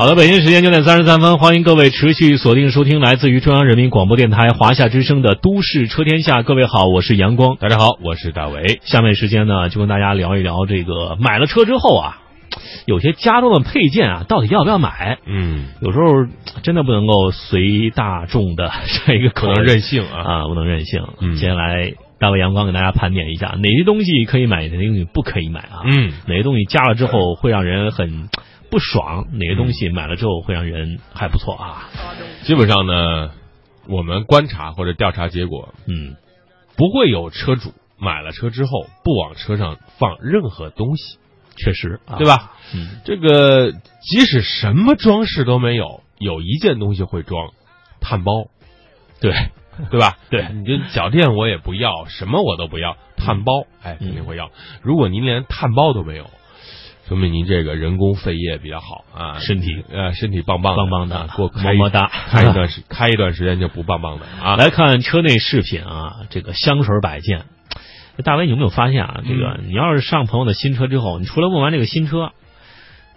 好的，北京时间九点三十三分，欢迎各位持续锁定收听来自于中央人民广播电台华夏之声的《都市车天下》。各位好，我是阳光。大家好，我是大伟。下面时间呢，就跟大家聊一聊这个买了车之后啊，有些家装的配件啊，到底要不要买？嗯，有时候真的不能够随大众的 这一个可能任性啊。啊，不能任性。嗯接下来，大卫阳光给大家盘点一下哪些东西可以买，哪些东西不可以买啊？嗯，哪些东西加了之后会让人很不爽，哪个东西买了之后会让人还不错啊？基本上呢，我们观察或者调查结果，嗯，不会有车主买了车之后不往车上放任何东西，确实，啊对？吧？嗯，这个即使什么装饰都没有，有一件东西会装，碳包，对，对吧？对你这脚垫我也不要，什么我都不要，碳包，哎，肯定会要。如果您连碳包都没有，说明您这个人工肺叶比较好啊，身体呃身体棒棒棒棒的啊给我么么哒开一段时开一段时间就不棒棒的啊。来看车内饰品啊，这个香水摆件。大伟，你有没有发现啊？这个嗯你要是上朋友的新车之后，你除了问完这个新车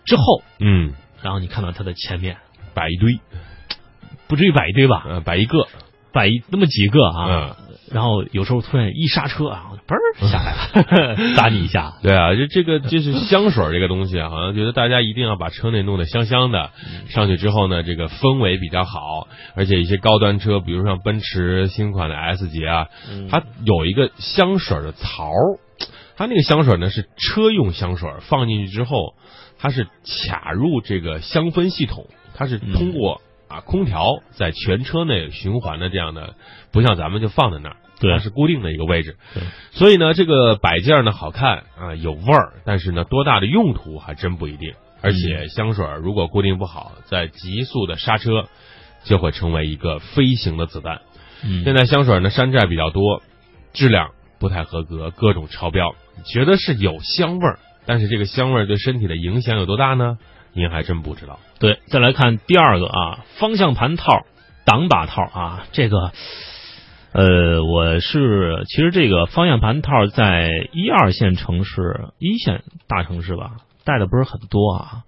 之后，嗯，然后你看到它的前面，摆一堆，不至于摆一堆吧，呃，摆一个，摆那么几个啊，嗯，然后有时候突然一刹车啊，嘣儿下来了，砸你一下。对啊，就这个就是香水这个东西啊，好像觉得大家一定要把车内弄得香香的，上去之后呢，这个氛围比较好，而且一些高端车，比如像奔驰新款的 S 级啊，嗯。它有一个香水的槽儿，它那个香水呢是车用香水，放进去之后，它是卡入这个香氛系统，它是通过啊空调在全车内循环的这样的，不像咱们就放在那儿，对它是固定的一个位置对，所以呢，这个摆件呢好看啊有味儿，但是呢多大的用途还真不一定，而且香水如果固定不好，在急速的刹车就会成为一个飞行的子弹。嗯现在香水呢山寨比较多，质量不太合格，各种超标，觉得是有香味儿，但是这个香味儿对身体的影响有多大呢？您还真不知道。对，再来看第二个啊，方向盘套、挡把套啊，这个，呃，我是其实这个方向盘套在一二线城市、一线大城市吧，带的不是很多啊，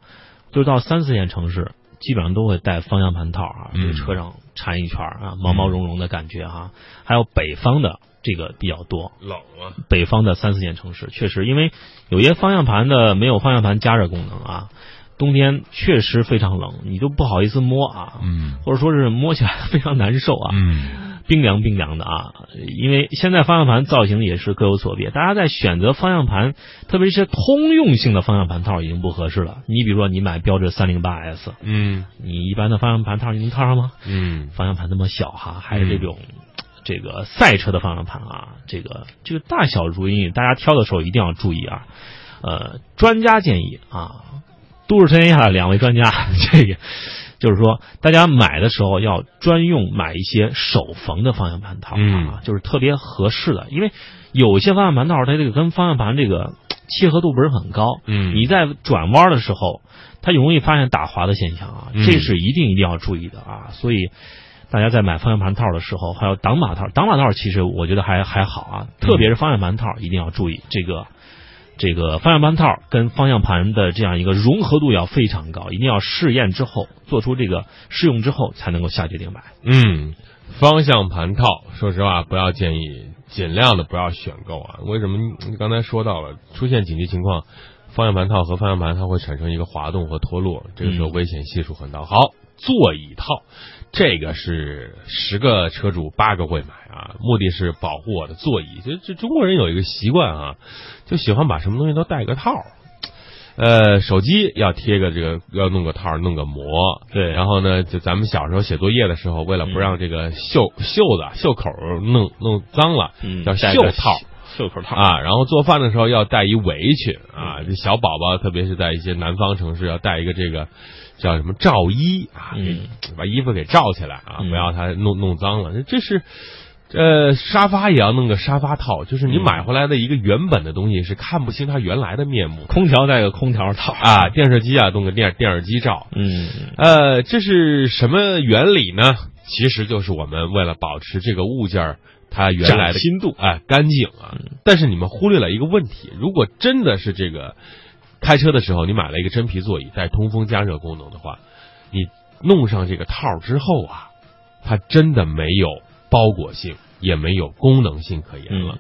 就是到三四线城市，基本上都会带方向盘套啊，这车上缠一圈啊，毛毛茸茸的感觉哈、还有北方的这个比较多，冷啊，北方的三四线城市确实，因为有些方向盘的没有方向盘加热功能啊，冬天确实非常冷，你都不好意思摸啊，嗯或者说是摸起来非常难受啊，嗯冰凉冰凉的啊。因为现在方向盘造型也是各有所别，大家在选择方向盘，特别是些通用性的方向盘套已经不合适了。你比如说，你买标致三零八 S，嗯你一般的方向盘套你能套上吗？嗯方向盘那么小哈，还是这种、这个赛车的方向盘啊，这个这个大小如一，大家挑的时候一定要注意啊。呃，专家建议啊，都市车天下的两位专家，这个就是说，大家买的时候要专用买一些手缝的方向盘套啊，嗯就是特别合适的，因为有些方向盘套它这个跟方向盘这个契合度不是很高，嗯，你在转弯的时候，它容易发现打滑的现象啊，嗯这是一定一定要注意的啊。所以大家在买方向盘套的时候，还有挡把套，挡把套其实我觉得还还好啊，特别是方向盘套一定要注意这个。这个方向盘套跟方向盘的这样一个融合度要非常高，一定要试验之后做出这个试用之后才能够下决定买。嗯，方向盘套，说实话，不要建议，尽量的不要选购啊。为什么？你刚才说到了，出现紧急情况，方向盘套和方向盘它会产生一个滑动和脱落，这个时候嗯危险系数很大。好，座椅套，这个是十个车主八个会买啊，目的是保护我的座椅。这这中国人有一个习惯啊，就喜欢把什么东西都带个套。呃，手机要贴个这个，要弄个套，弄个膜，对然后呢，就咱们小时候写作业的时候，为了不让这个袖袖子、袖口弄弄脏了，嗯，叫袖套袖口套啊。然后做饭的时候要带一围裙啊，这小宝宝，特别是在一些南方城市，要带一个这个叫什么罩衣啊，把衣服给罩起来啊，嗯不要它弄弄脏了。这是。呃，沙发也要弄个沙发套，就是你嗯买回来的一个原本的东西是看不清它原来的面目空调带个空调套啊。电视机啊，弄个电电视机罩，嗯呃，这是什么原理呢？其实就是我们为了保持这个物件儿它原来的新度哎干净啊。但是你们忽略了一个问题，如果真的是这个开车的时候你买了一个真皮座椅带通风加热功能的话，你弄上这个套之后啊，它真的没有包裹性，也没有功能性可言了。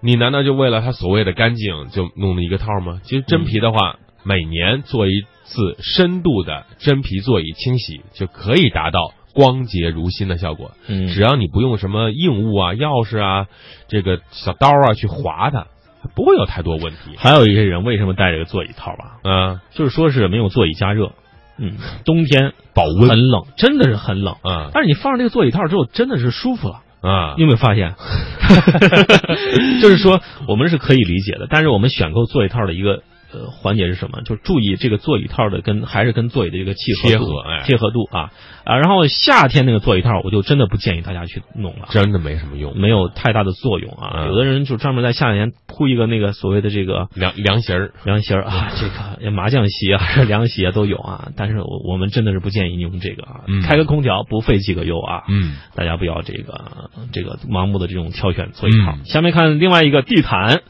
你难道就为了它所谓的干净就弄了一个套吗？其实真皮的话，每年做一次深度的真皮座椅清洗就可以达到光洁如新的效果。嗯只要你不用什么硬物啊、钥匙啊、这个小刀啊去划它，不会有太多问题。还有一些人为什么带这个座椅套吧？嗯就是说是没有座椅加热，嗯，冬天保温很冷，真的是很冷。啊但是你放上这个座椅套之后，真的是舒服了。啊你有没有发现？就是说，我们是可以理解的，但是我们选购座椅套的一个呃环节是什么？就注意这个座椅套的跟还是跟座椅的这个契合度贴合哎贴合度啊啊。然后夏天那个座椅套，我就真的不建议大家去弄了。真的没什么用。没有太大的作用啊！嗯有的人就专门在夏天铺一个那个所谓的这个凉凉席儿，凉席儿啊，这个 麻将席啊、凉席啊都有啊。但是我我们真的是不建议你用这个啊，嗯开个空调不费几个油啊。嗯大家不要这个这个盲目的这种挑选座椅套。嗯下面看另外一个地毯，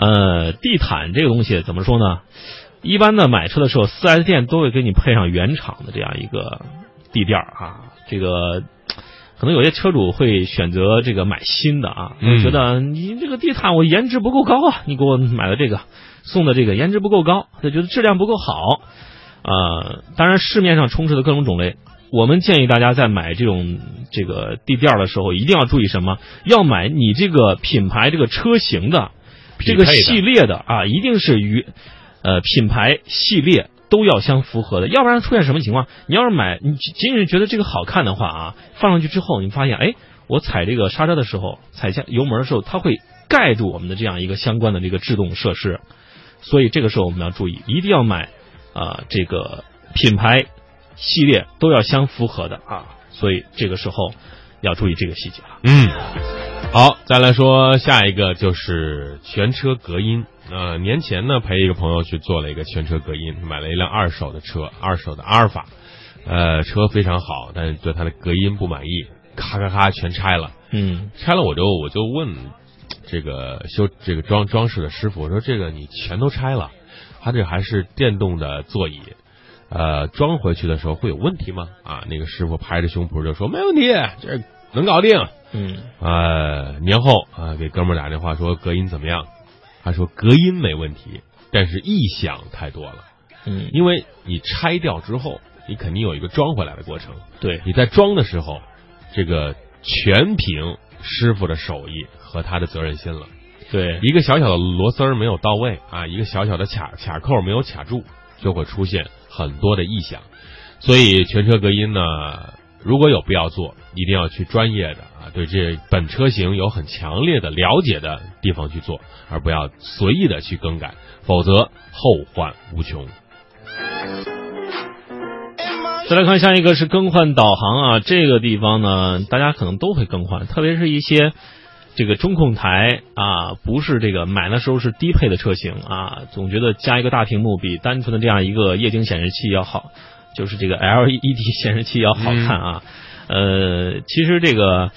呃，地毯这个东西怎么说呢？一般的买车的时候，4 S 店都会给你配上原厂的这样一个地垫儿啊。这个可能有些车主会选择这个买新的啊，觉得你这个地毯我颜值不够高啊，你给我买的这个送的这个颜值不够高，他觉得质量不够好。呃，当然市面上充斥的各种种类，我们建议大家在买这种这个地垫儿的时候，一定要注意什么？要买你这个品牌这个车型的这个系列的啊，一定是与呃品牌系列都要相符合的，要不然出现什么情况？你要是买，你仅仅是觉得这个好看的话啊，放上去之后，你发现哎，我踩这个刹车的时候，踩下油门的时候，它会盖住我们的这样一个相关的这个制动设施，所以这个时候我们要注意，一定要买啊、这个品牌系列都要相符合的啊，所以这个时候要注意这个细节了。嗯，好，再来说下一个就是全车隔音。呃，年前呢陪一个朋友去做了一个全车隔音，买了一辆二手的车，二手的阿尔法，呃，车非常好，但是对它的隔音不满意，咔咔咔全拆了。嗯拆了我就我就问这个修这个装装饰的师傅，我说这个你全都拆了，他这还是电动的座椅，呃，装回去的时候会有问题吗？啊，那个师傅拍着胸脯就说没问题，这能搞定。嗯呃，年后啊、给哥们儿打电话说隔音怎么样？他说隔音没问题，但是异响太多了，嗯，因为你拆掉之后，你肯定有一个装回来的过程。对，你在装的时候，这个全凭师傅的手艺和他的责任心了。对，一个小小的螺丝儿没有到位啊，一个小小的卡卡扣没有卡住，就会出现很多的异响。所以全车隔音呢，如果有必要做，一定要去专业的啊，对这本车型有很强烈的了解的地方去做，而不要随意的去更改，否则后患无穷。再来看下一个是更换导航啊，这个地方呢，大家可能都会更换，特别是一些这个中控台啊，不是这个买的时候是低配的车型啊，总觉得加一个大屏幕比单纯的这样一个液晶显示器要好，就是这个 LED 显示器要好看啊。呃，其实这个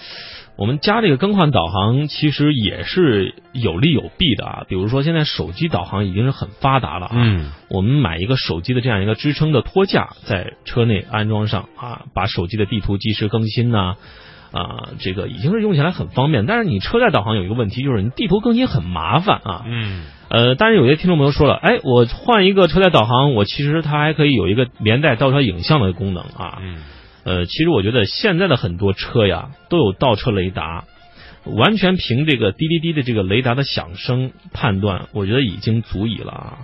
我们加这个更换导航，其实也是有利有弊的啊。比如说现在手机导航已经是很发达了啊，嗯我们买一个手机的这样一个支撑的托架，在车内安装上啊，把手机的地图及时更新呐、啊，这个已经是用起来很方便。但是你车载导航有一个问题，就是你地图更新很麻烦啊。嗯呃，但是有些听众朋友说了，哎，我换一个车载导航，我其实它还可以有一个连带倒车影像的功能啊。嗯呃，其实我觉得现在的很多车呀都有倒车雷达，完全凭这个滴滴滴的这个雷达的响声判断，我觉得已经足以了啊。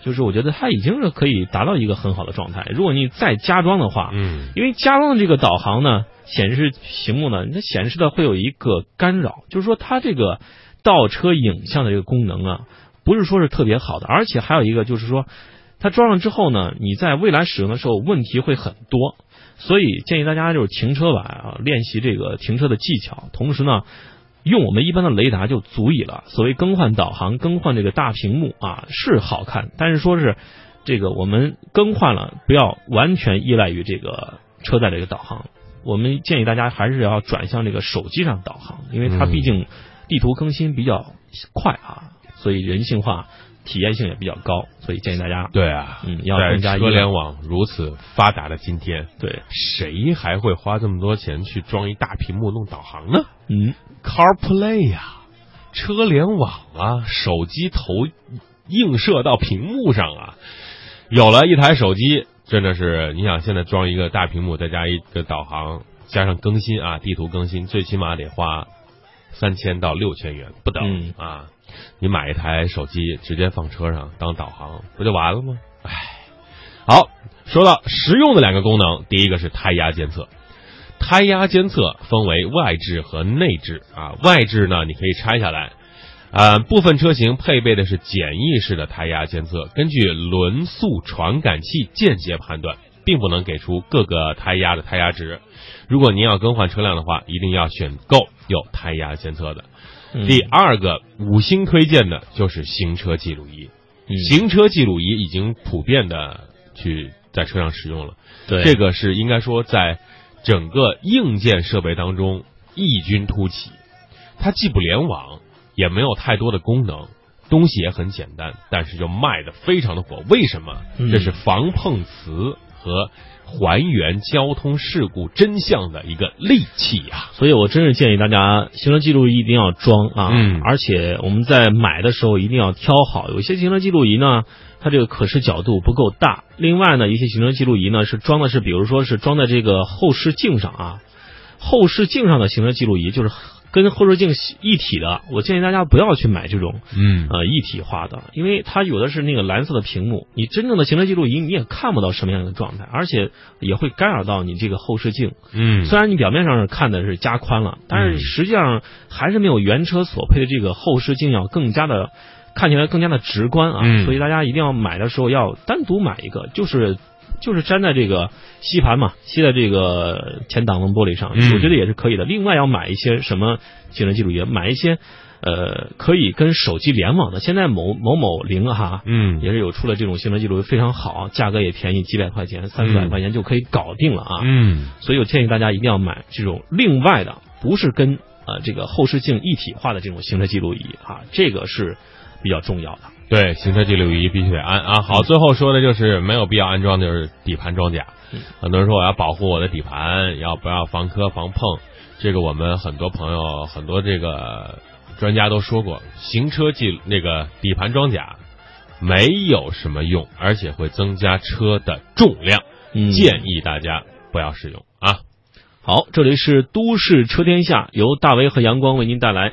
就是我觉得它已经是可以达到一个很好的状态。如果你再加装的话，嗯因为加装的这个导航呢，显示屏幕呢，它显示的会有一个干扰，就是说它这个倒车影像的这个功能啊，不是说是特别好的，而且还有一个就是说，它装上之后呢，你在未来使用的时候问题会很多，所以建议大家就是停车吧啊，练习这个停车的技巧，同时呢。用我们一般的雷达就足以了。所谓更换导航、更换这个大屏幕啊，是好看，但是说是这个我们更换了，不要完全依赖于这个车载这个导航。我们建议大家还是要转向这个手机上导航，因为它嗯毕竟地图更新比较快啊，所以人性化体验性也比较高，所以建议大家对啊，嗯要在更加车联网如此发达的今天，对，谁还会花这么多钱去装一大屏幕弄导航呢？嗯？CarPlay 呀、车联网啊，手机投映射到屏幕上啊，有了一台手机，真的是你想现在装一个大屏幕，再加一个导航，加上更新啊，地图更新，最起码得花三千到六千元不等、嗯。啊。你买一台手机直接放车上当导航，不就完了吗？唉，好，说到实用的两个功能，第一个是胎压监测。胎压监测分为外置和内置啊，外置呢你可以拆下来，呃，部分车型配备的是简易式的胎压监测，根据轮速传感器间接判断，并不能给出各个胎压的胎压值。如果您要更换车辆的话，一定要选购有胎压监测的。嗯第二个五星推荐的就是行车记录仪，嗯行车记录仪已经普遍的去在车上使用了。对这个是应该说在整个硬件设备当中异军突起。它既不联网，也没有太多的功能，东西也很简单，但是就卖的非常的火。为什么？嗯这是防碰瓷和还原交通事故真相的一个利器啊、所以我真是建议大家行车记录仪一定要装啊，嗯。而且我们在买的时候一定要挑好，有一些行车记录仪呢，它这个可视角度不够大，另外呢，一些行车记录仪呢是装的是，比如说是装在这个后视镜上啊，后视镜上的行车记录仪就是跟后视镜一体的，我建议大家不要去买这种嗯呃一体化的，因为它有的是那个蓝色的屏幕，你真正的行车记录仪你也看不到什么样的状态，而且也会干扰到你这个后视镜。嗯，虽然你表面上是看的是加宽了，但嗯是实际上还是没有原车所配的这个后视镜要更加的看起来更加的直观啊。嗯所以大家一定要买的时候要单独买一个，就是就是粘在这个吸盘嘛，吸在这个前挡风玻璃上，嗯我觉得也是可以的。另外要买一些什么行车记录仪，买一些呃可以跟手机联网的。现在某某某零哈。嗯也是有出了这种行车记录仪非常好，价格也便宜，几百块钱、三四百嗯块钱就可以搞定了啊。嗯所以我建议大家一定要买这种另外的，不是跟呃这个后视镜一体化的这种行车记录仪啊，这个是比较重要的。对，行车记录仪必须得安啊。好，最后说的就是没有必要安装，就是底盘装甲。嗯很多人说我要保护我的底盘，要不要防磕防碰？这个我们很多朋友、很多这个专家都说过，行车记那个底盘装甲没有什么用，而且会增加车的重量，嗯建议大家不要使用啊。好，这里是都市车天下，由大为和阳光为您带来。